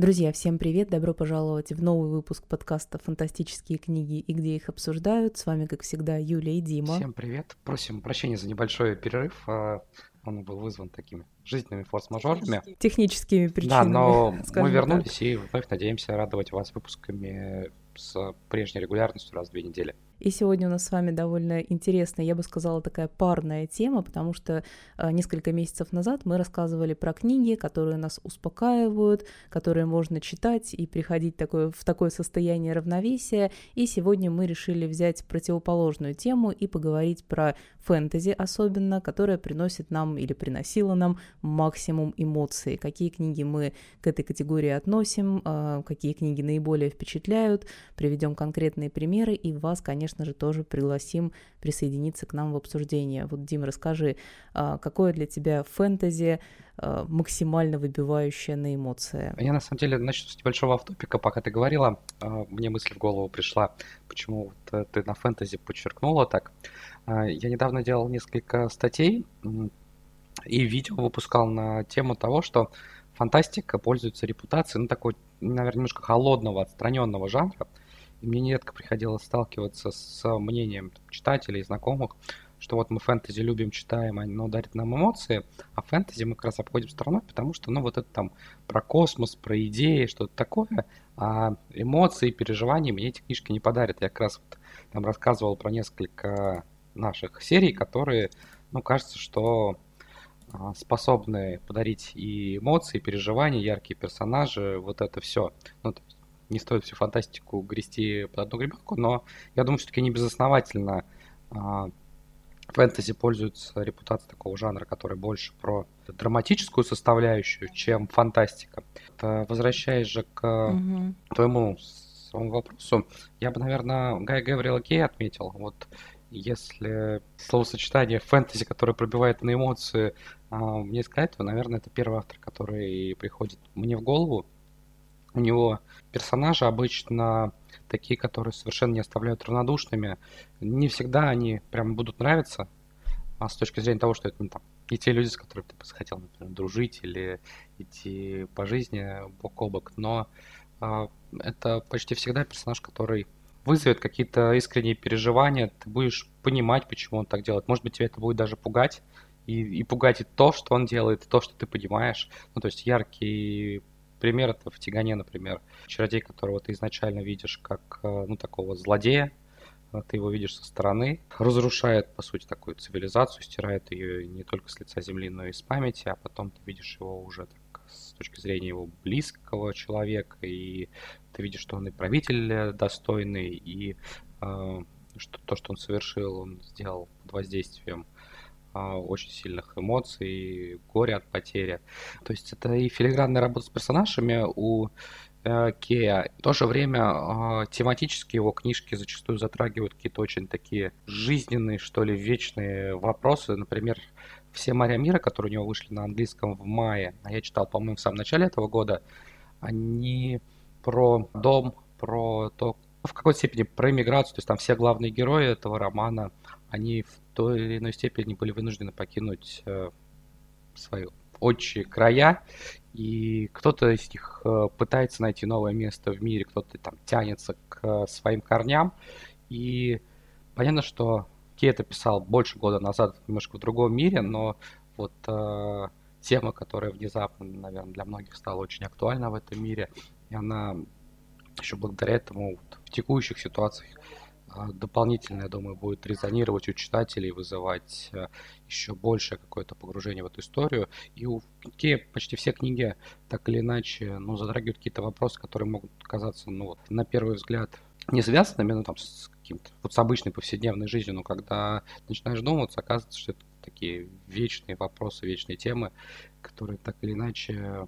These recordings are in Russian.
Друзья, всем привет! Добро пожаловать в новый выпуск подкаста «Фантастические книги и где их обсуждают». С вами, как всегда, Юля и Дима. Всем привет! Просим прощения за небольшой перерыв. А, он был вызван такими жизненными форс-мажорами. Техническими причинами. Да, но мы вернулись так. и вновь надеемся радовать вас выпусками с прежней регулярностью раз в две недели. И сегодня у нас с вами довольно интересная, я бы сказала, такая парная тема, потому что э, несколько месяцев назад мы рассказывали про книги, которые нас успокаивают, которые можно читать и приходить такое, в такое состояние равновесия. И сегодня мы решили взять противоположную тему и поговорить про фэнтези особенно, которая приносит нам или приносила нам максимум эмоций. Какие книги мы к этой категории относим, э, какие книги наиболее впечатляют, приведем конкретные примеры и вас, конечно, конечно же, тоже пригласим присоединиться к нам в обсуждение. Вот, Дим, расскажи, а, какое для тебя фэнтези а, максимально выбивающее на эмоции? Я, на самом деле, начну с небольшого автопика. Пока ты говорила, а, мне мысль в голову пришла, почему э, ты на фэнтези подчеркнула так. Я недавно делал несколько статей и видео выпускал на тему того, что фантастика пользуется репутацией, ну, такой, наверное, немножко холодного, отстраненного жанра, и мне нередко приходилось сталкиваться с мнением читателей, знакомых, что вот мы фэнтези любим, читаем, оно дарит нам эмоции, а фэнтези мы как раз обходим стороной, потому что, ну, вот это там про космос, про идеи, что-то такое, а эмоции, переживания мне эти книжки не подарят. Я как раз вот там рассказывал про несколько наших серий, которые, ну, кажется, что а, способны подарить и эмоции, и переживания, яркие персонажи, вот это все. Ну, не стоит всю фантастику грести под одну гребенку, но я думаю, все-таки не безосновательно а, фэнтези пользуется репутацией такого жанра, который больше про драматическую составляющую, чем фантастика. Возвращаясь же к угу. твоему своему вопросу, я бы, наверное, Гай Гаврила Кей отметил. Вот если словосочетание фэнтези, которое пробивает на эмоции, а, мне сказать, то, наверное, это первый автор, который приходит мне в голову. У него персонажи обычно такие, которые совершенно не оставляют равнодушными. Не всегда они прям будут нравиться, а с точки зрения того, что это ну, там, не те люди, с которыми ты бы хотел, например, дружить или идти по жизни бок о бок, но э, это почти всегда персонаж, который вызовет какие-то искренние переживания, ты будешь понимать, почему он так делает. Может быть, тебя это будет даже пугать, и, и пугать и то, что он делает, и то, что ты понимаешь. Ну, то есть яркий пример это в Тигане, например. Чародей, которого ты изначально видишь как, э, ну, такого злодея, э, ты его видишь со стороны, разрушает, по сути, такую цивилизацию, стирает ее не только с лица земли, но и с памяти, а потом ты видишь его уже так, с точки зрения его близкого человека, и ты видишь, что он и правитель достойный, и э, что то, что он совершил, он сделал под воздействием а, очень сильных эмоций, горя от потери. То есть это и филигранная работа с персонажами у э, Кея. В то же время э, тематически его книжки зачастую затрагивают какие-то очень такие жизненные, что ли, вечные вопросы. Например, «Все моря мира», которые у него вышли на английском в мае, а я читал, по-моему, в самом начале этого года, они про дом, про то, в какой степени про иммиграцию, то есть там все главные герои этого романа, они в той или иной степени были вынуждены покинуть э, свои отчие края, и кто-то из них э, пытается найти новое место в мире, кто-то там тянется к э, своим корням, и понятно, что Кей это писал больше года назад, немножко в другом мире, но вот э, тема, которая внезапно, наверное, для многих стала очень актуальна в этом мире, и она еще благодаря этому вот, в текущих ситуациях дополнительно, я думаю, будет резонировать у читателей, вызывать э, еще большее какое-то погружение в эту историю. И у почти все книги так или иначе ну, затрагивают какие-то вопросы, которые могут казаться, ну вот, на первый взгляд, не связанными, ну там, с каким-то, вот с обычной повседневной жизнью, но когда начинаешь думать, оказывается, что это такие вечные вопросы, вечные темы, которые так или иначе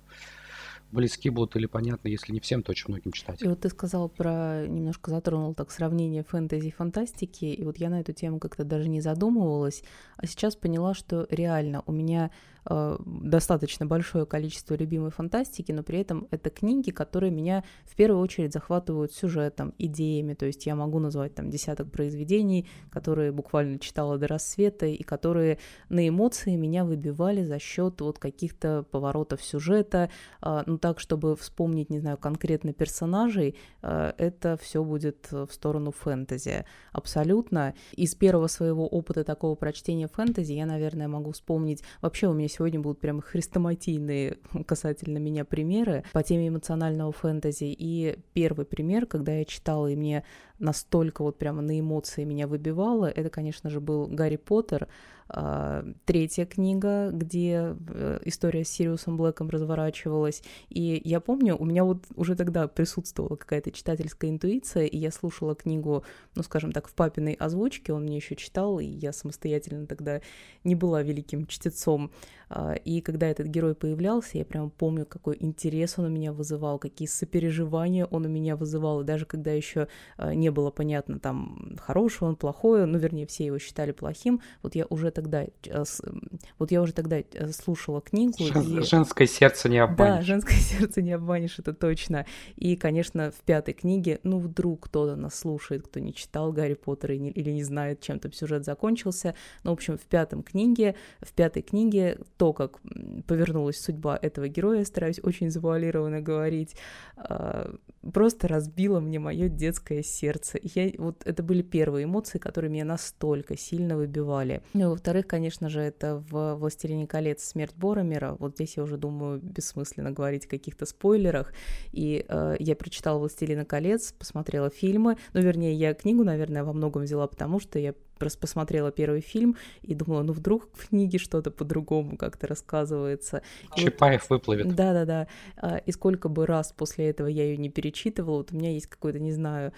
близки будут или понятны, если не всем, то очень многим читателям. И вот ты сказал про, немножко затронул так сравнение фэнтези и фантастики, и вот я на эту тему как-то даже не задумывалась, а сейчас поняла, что реально у меня э, достаточно большое количество любимой фантастики, но при этом это книги, которые меня в первую очередь захватывают сюжетом, идеями, то есть я могу назвать там десяток произведений, которые буквально читала до рассвета и которые на эмоции меня выбивали за счет вот каких-то поворотов сюжета, э, ну так, чтобы вспомнить, не знаю, конкретно персонажей, э, это все будет в сторону фэнтези. Абсолютно. Из первого своего опыта такого прочтения фэнтези я, наверное, могу вспомнить... Вообще у меня сегодня будут прямо хрестоматийные касательно меня примеры по теме эмоционального фэнтези. И первый пример, когда я читала, и мне настолько вот прямо на эмоции меня выбивало, это, конечно же, был Гарри Поттер, а, третья книга, где э, история с Сириусом Блэком разворачивалась. И я помню, у меня вот уже тогда присутствовала какая-то читательская интуиция, и я слушала книгу, ну, скажем так, в папиной озвучке, он мне еще читал, и я самостоятельно тогда не была великим чтецом. А, и когда этот герой появлялся, я прям помню, какой интерес он у меня вызывал, какие сопереживания он у меня вызывал. И даже когда еще а, не было понятно, там, хороший он, плохой, ну, вернее, все его считали плохим, вот я уже тогда, э, вот я уже тогда слушала книгу. Жен, и... Женское сердце не обманешь. Да, женское сердце не обманешь, это точно. И, конечно, в пятой книге, ну, вдруг кто-то нас слушает, кто не читал Гарри Поттера или не знает, чем там сюжет закончился. Ну, в общем, в пятом книге, в пятой книге то, как повернулась судьба этого героя, стараюсь очень завуалированно говорить, а, просто разбило мне мое детское сердце. Я, вот это были первые эмоции, которые меня настолько сильно выбивали. Ну, во-вторых, конечно же, это в «Властелине колец. Смерть Боромера». Вот здесь я уже думаю, бессмысленно говорить о каких-то спойлерах. И э, я прочитала «Властелина колец», посмотрела фильмы. Ну, вернее, я книгу, наверное, во многом взяла, потому что я просто посмотрела первый фильм и думала, ну вдруг в книге что-то по-другому как-то рассказывается. Чапаев вот, выплывет. Да-да-да. А, и сколько бы раз после этого я ее не перечитывала, вот у меня есть какой-то, не знаю,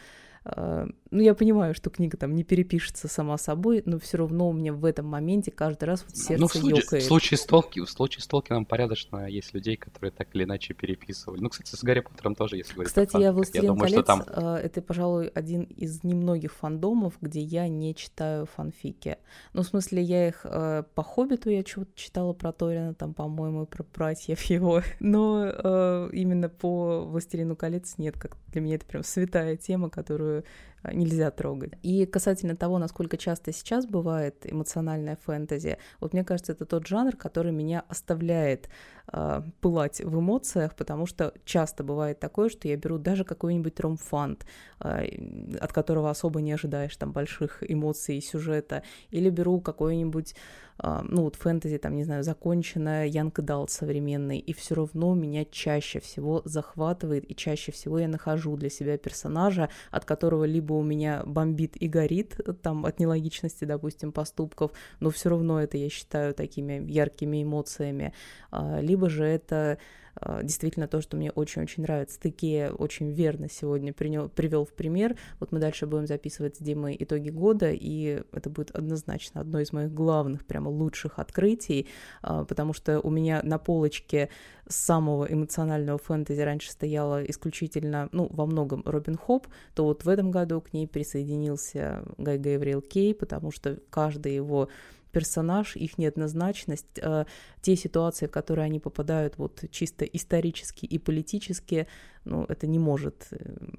а, ну, я понимаю, что книга там не перепишется сама собой, но все равно у меня в этом моменте каждый раз вот сердце ну, в случае, ёкает. В случае, с Толки, в случае с Толкином порядочно есть людей, которые так или иначе переписывали. Ну, кстати, с Гарри Поттером тоже, если говорить Кстати, я «Властелин я думаю, колец» там... А, это, пожалуй, один из немногих фандомов, где я не читаю фанфики. Ну, в смысле, я их а, по «Хоббиту» я чего-то читала про Торина, там, по-моему, про братьев его, но именно по «Властелину колец» нет, как для меня это прям святая тема, которую а, нельзя трогать. И касательно того, насколько часто сейчас бывает эмоциональная фэнтези, вот мне кажется, это тот жанр, который меня оставляет э, пылать в эмоциях, потому что часто бывает такое, что я беру даже какой-нибудь ромфант, э, от которого особо не ожидаешь там больших эмоций и сюжета, или беру какой-нибудь а, ну вот фэнтези, там, не знаю, законченная Янг Далт современный, и все равно меня чаще всего захватывает, и чаще всего я нахожу для себя персонажа, от которого либо у меня бомбит и горит, там, от нелогичности, допустим, поступков, но все равно это я считаю такими яркими эмоциями, а, либо же это а, действительно то, что мне очень-очень нравится. Таки очень верно сегодня привел в пример. Вот мы дальше будем записывать с Димой итоги года, и это будет однозначно одно из моих главных, прямо лучших открытий, а, потому что у меня на полочке самого эмоционального фэнтези раньше стояла исключительно, ну, во многом Робин Хоп, то вот в этом году к ней присоединился Гай Гавриэл Кей, потому что каждый его персонаж, их неоднозначность, э, те ситуации, в которые они попадают вот чисто исторически и политически, ну, это не может э,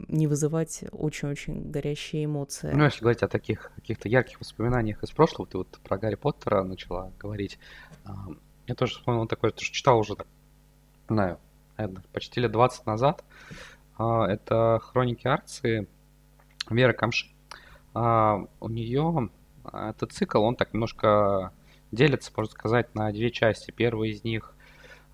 не вызывать очень-очень горящие эмоции. Ну, если говорить о таких каких-то ярких воспоминаниях из прошлого, ты вот про Гарри Поттера начала говорить. Я тоже вспомнил такое, что читал уже, так, знаю, наверное, почти лет 20 назад. Это «Хроники Арции» Веры Камши. У нее этот цикл, он так немножко делится, можно сказать, на две части. Первая из них,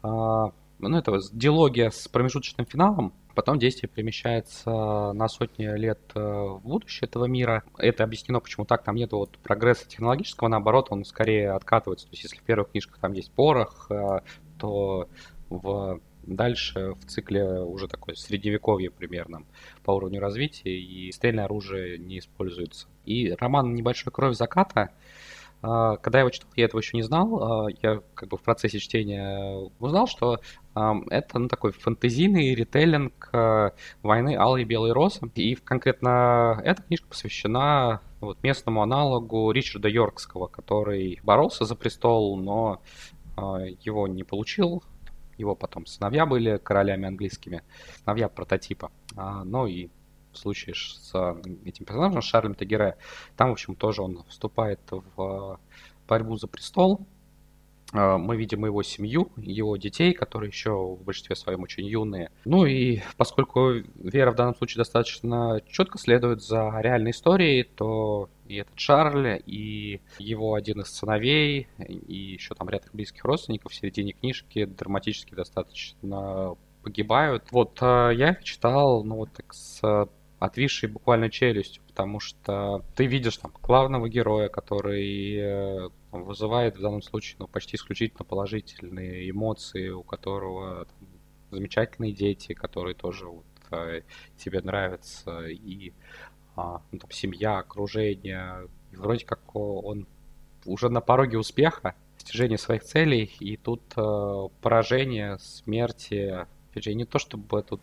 а, ну, это диалогия с промежуточным финалом, Потом действие перемещается на сотни лет э, в будущее этого мира. Это объяснено, почему так. Там нет вот прогресса технологического, наоборот, он скорее откатывается. То есть, если в первых книжках там есть порох, э, то в дальше в цикле уже такой средневековье примерно по уровню развития, и стрельное оружие не используется. И роман «Небольшой кровь заката», а, когда я его читал, я этого еще не знал. А, я как бы в процессе чтения узнал, что это ну, такой фэнтезийный ритейлинг войны Алой и Белой Розы. И конкретно эта книжка посвящена вот, местному аналогу Ричарда Йоркского, который боролся за престол, но его не получил, его потом сыновья были королями английскими, сыновья прототипа. Но и в случае с этим персонажем, Шарлем Тагере, там, в общем, тоже он вступает в борьбу за престол, а, мы видим его семью, его детей, которые еще в большинстве своем очень юные. Ну и поскольку Вера в данном случае достаточно четко следует за реальной историей, то и этот Шарль, и его один из сыновей, и еще там ряд их близких родственников в середине книжки драматически достаточно погибают. Вот а, я читал, ну вот так с отвисшей буквально челюстью, потому что ты видишь там главного героя, который э, вызывает в данном случае ну, почти исключительно положительные эмоции, у которого там, замечательные дети, которые тоже вот, э, тебе нравятся, и а, ну, там, семья, окружение. И вроде как он уже на пороге успеха, достижения своих целей, и тут э, поражение, смерти. Опять же, не то чтобы тут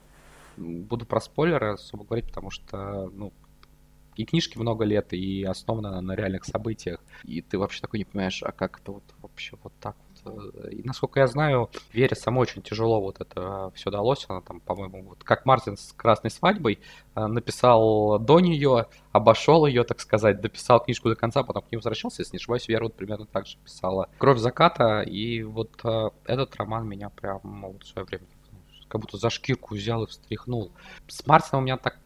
буду про спойлеры особо говорить, потому что, ну, и книжки много лет, и основана на реальных событиях. И ты вообще такой не понимаешь, а как это вот вообще вот так вот. Э, и насколько я знаю, Вере самой очень тяжело вот это все далось. Она там, по-моему, вот как Мартин с красной свадьбой э, написал до нее, обошел ее, так сказать, дописал книжку до конца, потом к ней возвращался, если не ошибаюсь, Вера вот примерно так же писала. Кровь заката, и вот э, этот роман меня прям в свое время как будто за шкирку взял и встряхнул. С Мартином у меня так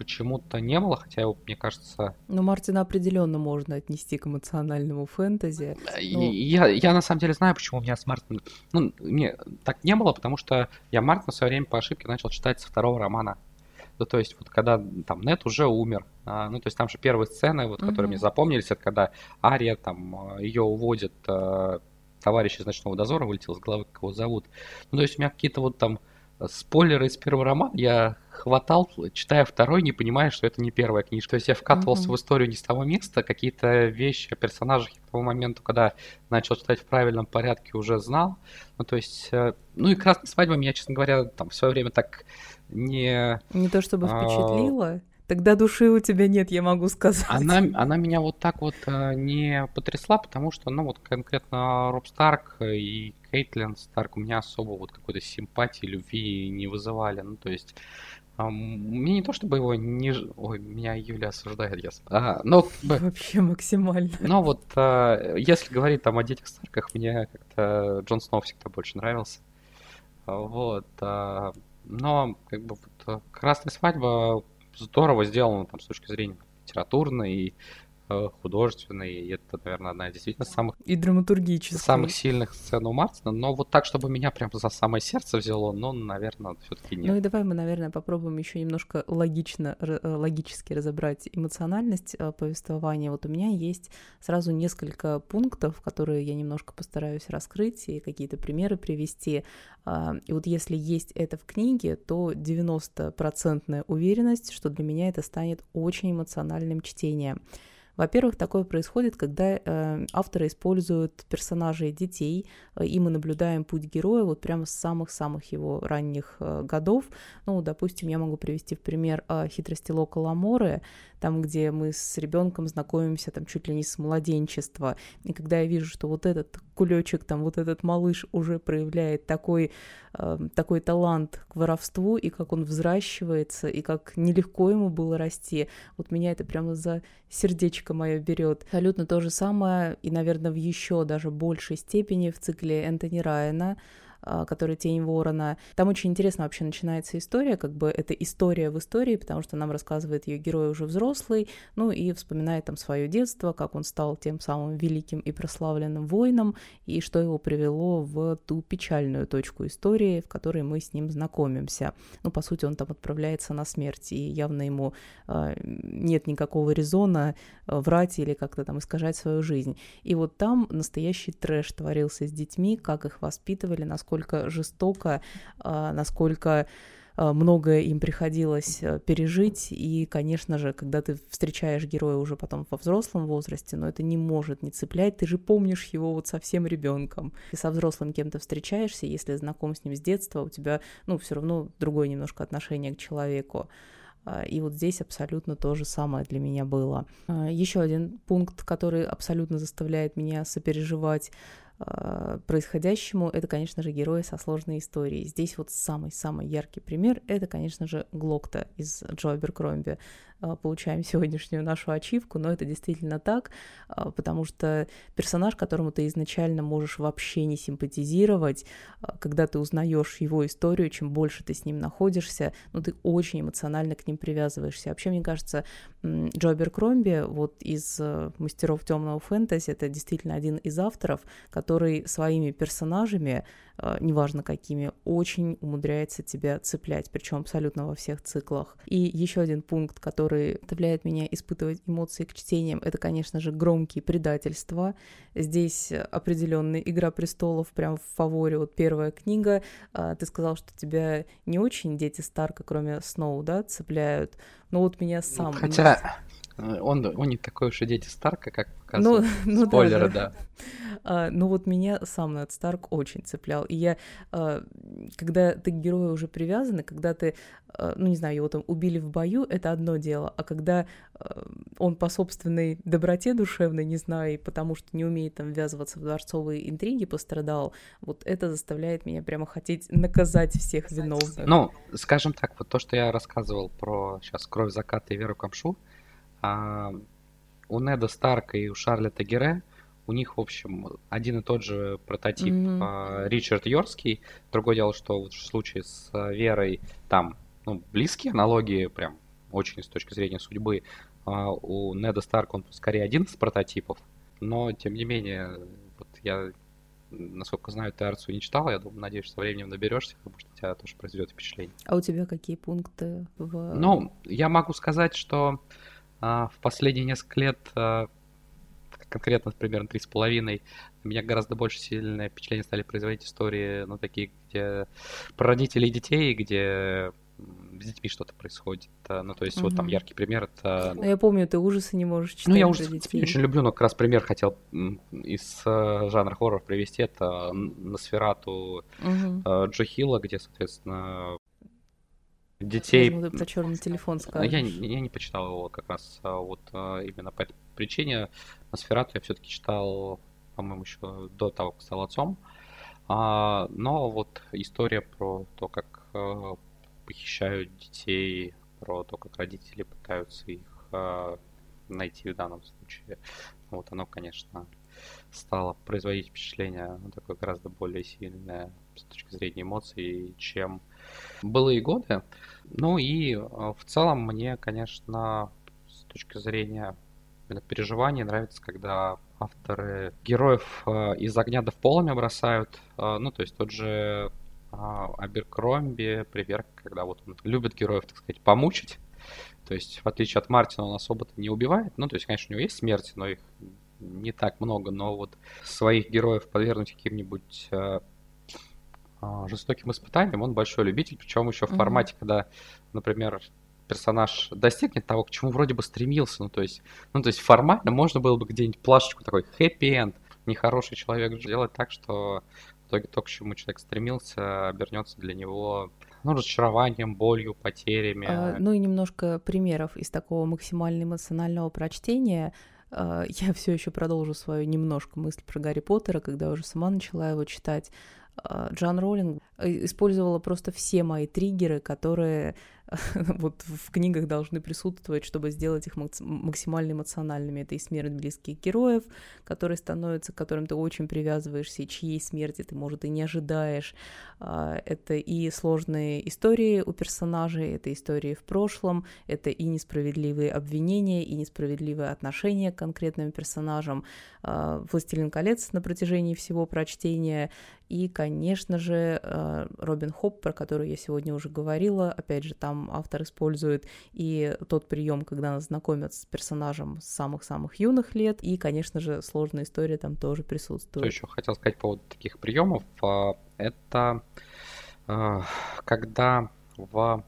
почему-то не было, хотя его, мне кажется... Ну, Мартина определенно можно отнести к эмоциональному фэнтези. Но... Я, я на самом деле знаю, почему у меня с Мартином... Ну, мне так не было, потому что я Мартина в свое время по ошибке начал читать со второго романа. Ну, то есть, вот когда там Нет уже умер, а, ну, то есть там же первые сцены, вот, которые mm-hmm. мне запомнились, это когда Ария там ее уводит а, товарищ из ночного дозора вылетел с головы, как его зовут. Ну, то есть у меня какие-то вот там спойлеры из первого романа я хватал, читая второй, не понимая, что это не первая книжка. То есть я вкатывался mm-hmm. в историю не с того места, какие-то вещи о персонажах к тому моменту, когда начал читать в правильном порядке, уже знал. Ну, то есть, э, ну и «Красная свадьба» меня, честно говоря, там в свое время так не... Не то чтобы а, впечатлило? Тогда души у тебя нет, я могу сказать. Она, она меня вот так вот э, не потрясла, потому что, ну вот конкретно Роб Старк и Кейтлин Старк у меня особо вот какой-то симпатии, любви не вызывали. Ну то есть э, мне не то чтобы его не... Ой, меня Юля осуждает, ясно. А, но... Вообще максимально. Но вот э, если говорить там о детях Старках, мне как-то Джон Сноу всегда больше нравился. Вот. Э, но как бы вот, э, Красная свадьба здорово сделано там с точки зрения литературной и Э, художественной, и это, наверное, одна из действительно самых... И драматургической. Самых сильных сцен у Мартина, но вот так, чтобы меня прям за самое сердце взяло, ну, наверное, все-таки нет. Ну и давай мы, наверное, попробуем еще немножко логично, э, логически разобрать эмоциональность э, повествования. Вот у меня есть сразу несколько пунктов, которые я немножко постараюсь раскрыть и какие-то примеры привести. А, и вот если есть это в книге, то 90% уверенность, что для меня это станет очень эмоциональным чтением. Во-первых, такое происходит, когда э, авторы используют персонажей детей, э, и мы наблюдаем путь героя вот прямо с самых-самых его ранних э, годов. Ну, допустим, я могу привести в пример э, хитрости Лока Ламоры, там, где мы с ребенком знакомимся там чуть ли не с младенчества. И когда я вижу, что вот этот кулечек, там вот этот малыш уже проявляет такой, э, такой талант к воровству, и как он взращивается, и как нелегко ему было расти, вот меня это прямо за сердечко мое берет. Абсолютно то же самое, и, наверное, в еще даже большей степени в цикле Энтони Райана, который «Тень ворона». Там очень интересно вообще начинается история, как бы это история в истории, потому что нам рассказывает ее герой уже взрослый, ну и вспоминает там свое детство, как он стал тем самым великим и прославленным воином, и что его привело в ту печальную точку истории, в которой мы с ним знакомимся. Ну, по сути, он там отправляется на смерть, и явно ему э, нет никакого резона врать или как-то там искажать свою жизнь. И вот там настоящий трэш творился с детьми, как их воспитывали, насколько насколько жестоко, а, насколько а, многое им приходилось э, пережить, и, конечно же, когда ты встречаешь героя уже потом во взрослом возрасте, но это не может не цеплять, ты же помнишь его вот совсем ребенком. Ты со взрослым кем-то встречаешься, если знаком с ним с детства, у тебя, ну, все равно другое немножко отношение к человеку. А, и вот здесь абсолютно то же самое для меня было. Еще один пункт, который абсолютно заставляет меня сопереживать происходящему, это, конечно же, герои со сложной историей. Здесь вот самый-самый яркий пример — это, конечно же, Глокта из Джо Беркромби. А, получаем сегодняшнюю нашу ачивку, но это действительно так, а, потому что персонаж, которому ты изначально можешь вообще не симпатизировать, а, когда ты узнаешь его историю, чем больше ты с ним находишься, ну, ты очень эмоционально к ним привязываешься. Вообще, мне кажется, Джо Беркромби, вот из мастеров темного фэнтези, это действительно один из авторов, который своими персонажами Э, неважно какими, очень умудряется тебя цеплять, причем абсолютно во всех циклах. И еще один пункт, который заставляет меня испытывать эмоции к чтениям, это, конечно же, громкие предательства. Здесь определенная «Игра престолов» прям в фаворе. Вот первая книга, э, ты сказал, что тебя не очень дети Старка, кроме Сноу, да, цепляют. Но вот меня сам... Хотя он, он не такой уж и дети Старка, как показывают ну, ну, спойлеры, да. да. А, ну вот меня сам Нед Старк очень цеплял. И я, а, когда ты к герою уже привязаны, когда ты, а, ну не знаю, его там убили в бою, это одно дело. А когда а, он по собственной доброте душевной, не знаю, и потому что не умеет там ввязываться в дворцовые интриги, пострадал, вот это заставляет меня прямо хотеть наказать всех виновных. Ну, скажем так, вот то, что я рассказывал про сейчас «Кровь заката» и «Веру Камшу», а, у Неда Старка и у Шарля Тагере у них, в общем, один и тот же прототип mm-hmm. Ричард Йорский. Другое дело, что в случае с а, Верой там ну, близкие аналогии, прям очень с точки зрения судьбы. А у Неда Старка он скорее один из прототипов, но тем не менее, вот я насколько знаю, ты Арцу не читал, я думаю, надеюсь, что со временем наберешься, потому что у тебя тоже произведет впечатление. А у тебя какие пункты в... Ну, я могу сказать, что в последние несколько лет, а, конкретно примерно три с половиной, меня гораздо больше сильное впечатление стали производить истории, ну, такие, где про родителей и детей, где с детьми что-то происходит. А, ну, то есть, угу. вот там яркий пример это... Ну, я помню, ты ужасы не можешь читать Ну, я ужасы не очень люблю, но как раз пример хотел из жанра хоррор привести. Это Носферату угу. Джо Хилла, где, соответственно, детей... Я про черный телефон скажешь. Я, я не почитал его как раз а вот а, именно по этой причине. Носферату я все-таки читал, по-моему, еще до того, как стал отцом. А, но вот история про то, как похищают детей, про то, как родители пытаются их найти в данном случае, вот оно, конечно, стало производить впечатление ну, такое гораздо более сильное с точки зрения эмоций, чем былые годы. Ну и э, в целом мне, конечно, с точки зрения переживаний нравится, когда авторы героев э, из огня до полами бросают. Э, ну, то есть тот же Аберкромби, пример, когда вот он любит героев, так сказать, помучить. То есть, в отличие от Мартина, он особо-то не убивает. Ну, то есть, конечно, у него есть смерти, но их не так много. Но вот своих героев подвергнуть каким-нибудь жестоким испытанием, он большой любитель, причем еще в формате, mm-hmm. когда, например, персонаж достигнет того, к чему вроде бы стремился. Ну, то есть, ну, то есть формально можно было бы где-нибудь плашечку такой хэппи-энд, нехороший человек сделать так, что в итоге то, к чему человек стремился, обернется для него ну, разочарованием, болью, потерями. А, ну и немножко примеров из такого максимально эмоционального прочтения. А, я все еще продолжу свою немножко мысль про Гарри Поттера, когда уже сама начала его читать. А, Джан Роллинг э, использовала просто все мои триггеры, которые вот в книгах должны присутствовать, чтобы сделать их максимально эмоциональными. Это и смерть близких героев, которые становятся, к которым ты очень привязываешься, и чьей смерти ты, может, и не ожидаешь. А, это и сложные истории у персонажей, это истории в прошлом, это и несправедливые обвинения, и несправедливые отношения к конкретным персонажам. А, «Властелин колец» на протяжении всего прочтения, и, конечно же, а, Робин Хоп, про который я сегодня уже говорила, опять же, там автор использует и тот прием, когда нас знакомят с персонажем с самых-самых юных лет, и, конечно же, сложная история там тоже присутствует. Что еще хотел сказать по поводу таких приемов? А, это а, когда в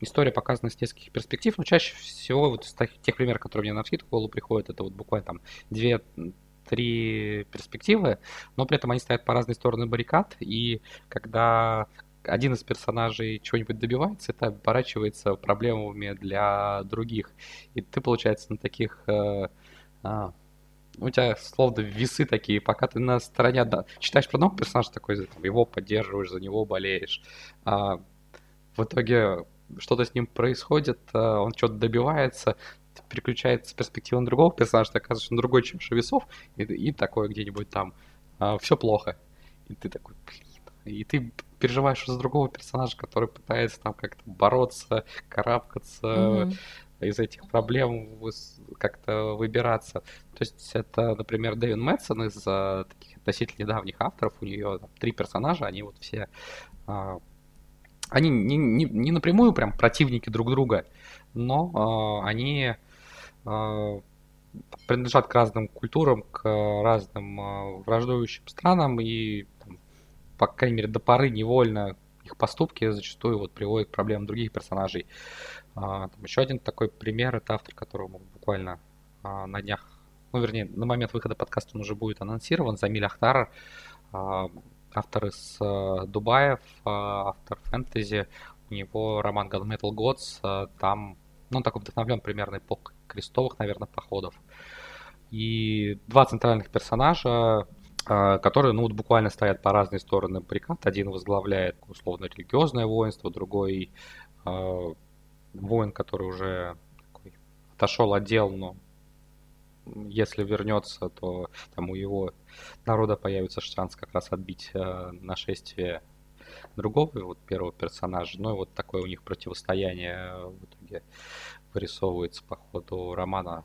история показана с нескольких перспектив, но чаще всего вот из тех примеров, которые мне на вскидку в голову приходят, это вот буквально там две три перспективы, но при этом они стоят по разные стороны баррикад, и когда один из персонажей чего-нибудь добивается, это оборачивается проблемами для других. И ты, получается, на таких э, э, у тебя словно весы такие, пока ты на стороне да, читаешь про одного персонажа такой, там, его поддерживаешь, за него болеешь. А в итоге что-то с ним происходит, а он что-то добивается, переключается перспектива на другого персонажа, ты оказываешься на другой чаше весов, и, и такое где-нибудь там а, все плохо. И ты такой, блин. И ты переживаешь за другого персонажа, который пытается там как-то бороться, карабкаться, mm-hmm из этих проблем как-то выбираться. То есть это, например, Дэвин Мэтсон из uh, таких относительно недавних авторов, у нее там, три персонажа, они вот все, uh, они не, не, не напрямую прям противники друг друга, но uh, они принадлежат к разным культурам, к разным враждующим странам и, там, по крайней мере, до поры невольно их поступки зачастую вот приводят к проблемам других персонажей. А, там еще один такой пример, это автор, которого буквально а, на днях, ну, вернее, на момент выхода подкаста он уже будет анонсирован, Замиль Ахтар, а, автор из а, Дубаев, а, автор фэнтези, у него роман God Metal Gods, а, там, ну, он такой вдохновлен примерно эпохой крестовых, наверное, походов. И два центральных персонажа, а, которые, ну, вот буквально стоят по разные стороны баррикад. Один возглавляет, условно, религиозное воинство, другой а, воин, который уже такой, отошел от дел, но если вернется, то там у его народа появится шанс как раз отбить э, нашествие другого, вот первого персонажа. Ну и вот такое у них противостояние в итоге вырисовывается по ходу романа.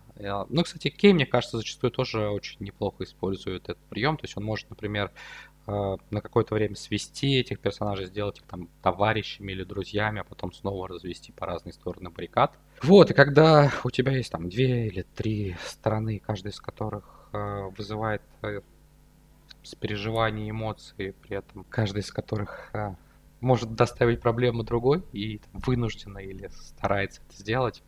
Ну, кстати, Кей, мне кажется, зачастую тоже очень неплохо использует этот прием. То есть он может, например, Э, на какое-то время свести этих персонажей, сделать их там товарищами или друзьями, а потом снова развести по разные стороны баррикад. Вот, и когда у тебя есть там две или три стороны, каждая из которых э, вызывает э, переживания, эмоции, при этом каждая из которых э, может доставить проблему другой и там, вынуждена или старается это сделать,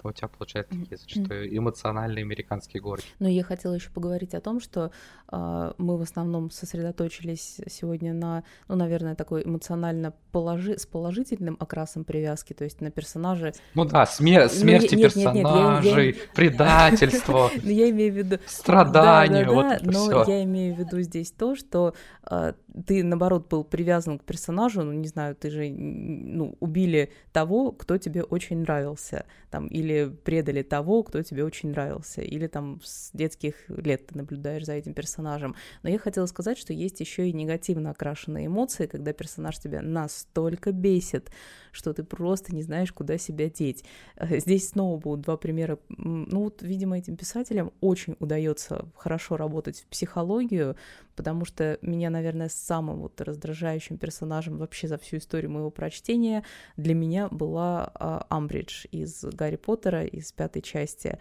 то у тебя получаются такие зачастую эмоциональные американские горки. Но я хотела еще поговорить о том, что э, мы в основном сосредоточились сегодня на, ну, наверное, такой эмоционально положи... с положительным окрасом привязки, то есть на персонаже. Ну да, смер... Ну, смерти нет, персонажей, нет, нет, я, предательство, ну, я имею в виду страдания, вот Но я имею в виду здесь то, что а, ты, наоборот, был привязан к персонажу, ну, не знаю, ты же, ну, убили того, кто тебе очень нравился, там, или предали того, кто тебе очень нравился, или там с детских лет ты наблюдаешь за этим персонажем. Но я хотела сказать, что есть еще и негативно окрашенные эмоции, когда персонаж тебя настолько бесит, что ты просто не знаешь, куда себя деть. Э, здесь снова будут два примера. Ну вот, видимо, этим писателям очень удается хорошо работать в психологию, потому что меня, наверное, самым вот раздражающим персонажем вообще за всю историю моего прочтения для меня была а, Амбридж из Гарри Поттера, из пятой части.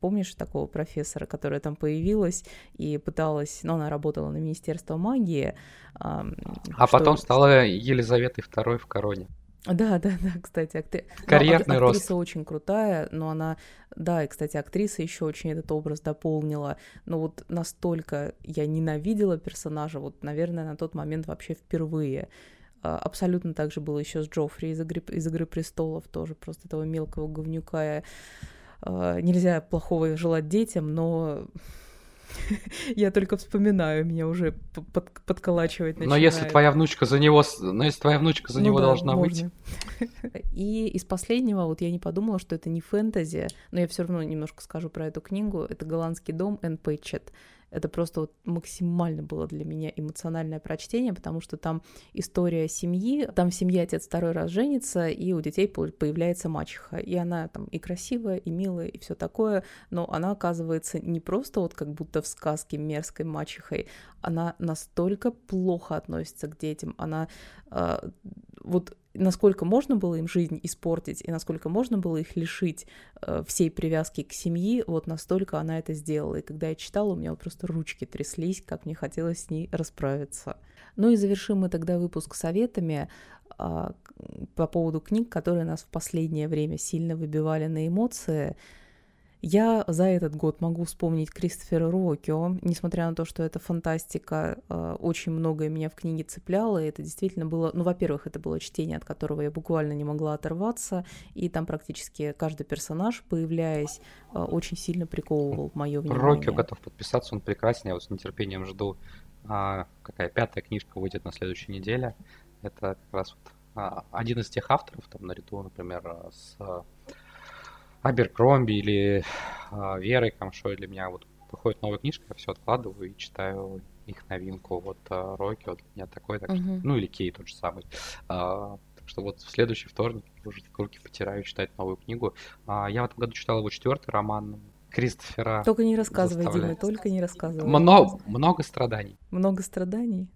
Помнишь такого профессора, которая там появилась и пыталась, ну, она работала на Министерство магии. А, что... потом стала Елизаветой II в короне. Да, да, да, кстати, актри... Карьерный ну, рост. Актриса очень крутая, но она, да, и, кстати, актриса еще очень этот образ дополнила. Но вот настолько я ненавидела персонажа, вот, наверное, на тот момент вообще впервые. А, абсолютно так же было еще с Джоффри из «Игры, из «Игры престолов», тоже просто этого мелкого говнюка. А, нельзя плохого желать детям, но Я только вспоминаю, меня уже под, подколачивать начинает. Но если твоя внучка за него, но если твоя внучка за ну него да, должна можно. выйти. И из последнего, вот я не подумала, что это не фэнтези, но я все равно немножко скажу про эту книгу. Это голландский дом Энн Пэтчет. Это просто вот максимально было для меня эмоциональное прочтение, потому что там история семьи, там в семье отец второй раз женится, и у детей появляется мачеха, и она там и красивая, и милая, и все такое, но она оказывается не просто вот как будто в сказке мерзкой мачехой, она настолько плохо относится к детям, она э, вот насколько можно было им жизнь испортить и насколько можно было их лишить э, всей привязки к семье, вот настолько она это сделала. И когда я читала, у меня вот просто ручки тряслись, как мне хотелось с ней расправиться. Ну и завершим мы тогда выпуск советами э, по поводу книг, которые нас в последнее время сильно выбивали на эмоции. Я за этот год могу вспомнить Кристофера Рокио. Несмотря на то, что это фантастика, э, очень многое меня в книге цепляло. И это действительно было... Ну, во-первых, это было чтение, от которого я буквально не могла оторваться. И там практически каждый персонаж, появляясь, э, очень сильно приковывал мое внимание. Рокио готов подписаться, он прекрасен. Я вот с нетерпением жду, а, какая пятая книжка выйдет на следующей неделе. Это как раз вот а, один из тех авторов, там наряду, например, с Аберкромби или э, Верой Камшой для меня вот выходит новая книжка, я все откладываю и читаю их новинку. Вот э, Рокки, вот для меня такой, так, uh-huh. ну или Кей тот же самый. А, так что вот в следующий вторник уже руки потираю читать новую книгу. А, я в этом году читал его четвертый роман Кристофера. Только не рассказывай, Дима, только не рассказывай. Много, много страданий. Много страданий?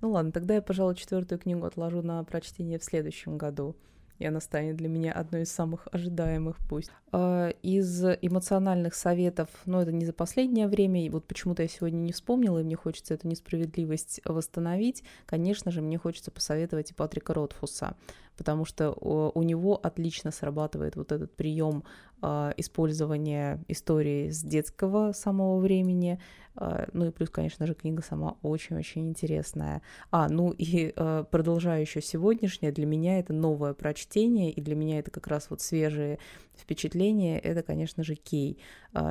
Ну ладно, тогда я, пожалуй, четвертую книгу отложу на прочтение в следующем году и она станет для меня одной из самых ожидаемых пусть. А, из эмоциональных советов, ну, это не за последнее время, и вот почему-то я сегодня не вспомнила, и мне хочется эту несправедливость восстановить. Конечно же, мне хочется посоветовать и Патрика Ротфуса, потому что у него отлично срабатывает вот этот прием а, использования истории с детского самого времени, а, ну и плюс, конечно же, книга сама очень-очень интересная. А, ну и а, продолжаю еще сегодняшнее, для меня это новое прочтение, и для меня это как раз вот свежие впечатления, это, конечно же, Кей.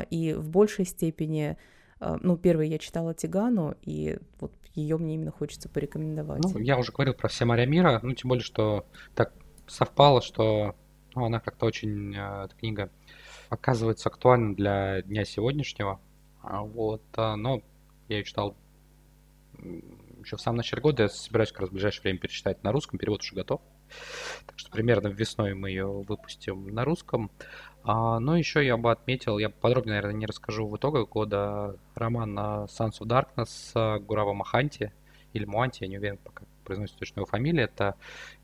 И в большей степени, ну, первый я читала Тигану, и вот ее мне именно хочется порекомендовать. Ну, я уже говорил про все моря мира, ну, тем более, что так совпало, что ну, она как-то очень, эта книга оказывается актуальна для дня сегодняшнего, а вот, а, но я ее читал еще в самом начале года, я собираюсь как раз в ближайшее время перечитать на русском, перевод уже готов. Так что примерно весной мы ее выпустим на русском. А, но еще я бы отметил, я подробнее, наверное, не расскажу в итогах года, роман Sons of Darkness Гурава Маханти, или Муанти, я не уверен, пока произносит точно его фамилию. Это а,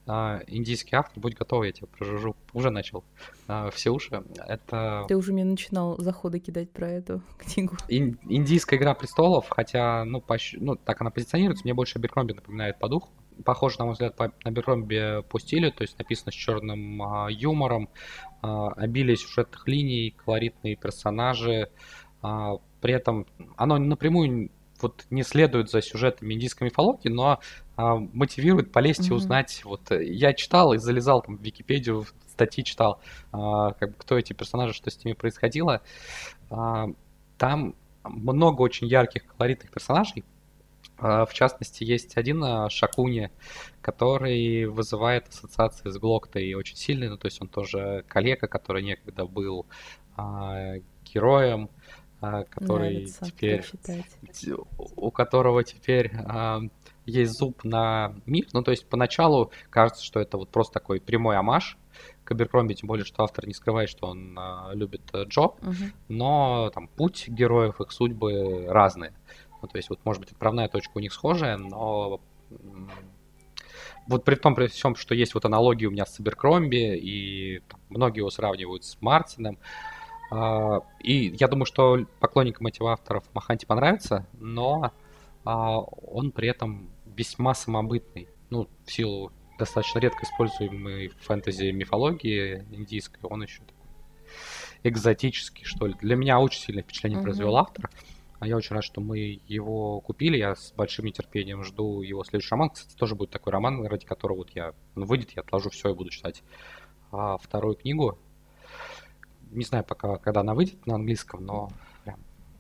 индийский автор, будь готов, я тебе прожужу. Уже начал. А, все уши. Это... Ты уже мне начинал заходы кидать про эту книгу. Ин- индийская игра престолов, хотя, ну, по, ну, так она позиционируется, мне больше Беркромби напоминает по духу. Похоже, на мой взгляд, по, на Беркромби по стилю, то есть написано с черным а, юмором, а, обилие сюжетных линий, колоритные персонажи. А, при этом оно напрямую вот не следует за сюжетами индийской мифологии, но а, мотивирует полезть mm-hmm. и узнать. Вот э, я читал и залезал там в Википедию, в статьи читал, а, как бы кто эти персонажи, что с ними происходило. А, там много очень ярких, колоритных персонажей. А, в частности, есть один а, Шакуни, который вызывает ассоциации с Глоктой очень сильный, ну то есть он тоже коллега, который некогда был а, героем, а, который Нравится теперь, у которого теперь а, есть зуб на мир. Ну, то есть поначалу кажется, что это вот просто такой прямой амаш к Аберкромби, тем более, что автор не скрывает, что он а, любит э, Джо, угу. но там путь героев, их судьбы разные. Ну, то есть вот, может быть, отправная точка у них схожая, но вот при том, при всем, что есть вот аналогии у меня с Аберкромби, и там, многие его сравнивают с Мартином, а, и я думаю, что поклонникам этих авторов Маханти понравится, но а, он при этом весьма самобытный. Ну, в силу достаточно редко используемой фэнтези мифологии индийской, он еще такой экзотический, что ли. Для меня очень сильное впечатление mm-hmm. произвел автор. А я очень рад, что мы его купили. Я с большим нетерпением жду его следующий роман. Кстати, тоже будет такой роман, ради которого вот я он выйдет, я отложу все и буду читать а, вторую книгу. Не знаю пока, когда она выйдет на английском, но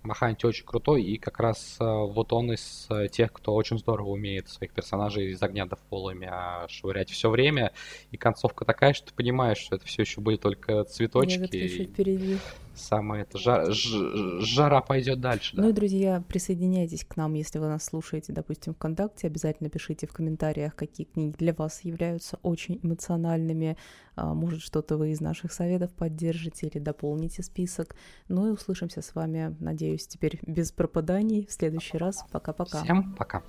Маханти очень крутой, и как раз э, вот он из э, тех, кто очень здорово умеет своих персонажей из огня до полами швырять все время, и концовка такая, что ты понимаешь, что это все еще были только цветочки. Нет, впереди самое это жара, жара пойдет дальше. Да. Ну и, друзья, присоединяйтесь к нам, если вы нас слушаете, допустим, ВКонтакте. Обязательно пишите в комментариях, какие книги для вас являются очень эмоциональными. А, может, что-то вы из наших советов поддержите или дополните список. Ну и услышимся с вами, надеюсь, теперь без пропаданий в следующий раз. Пока-пока. Всем пока.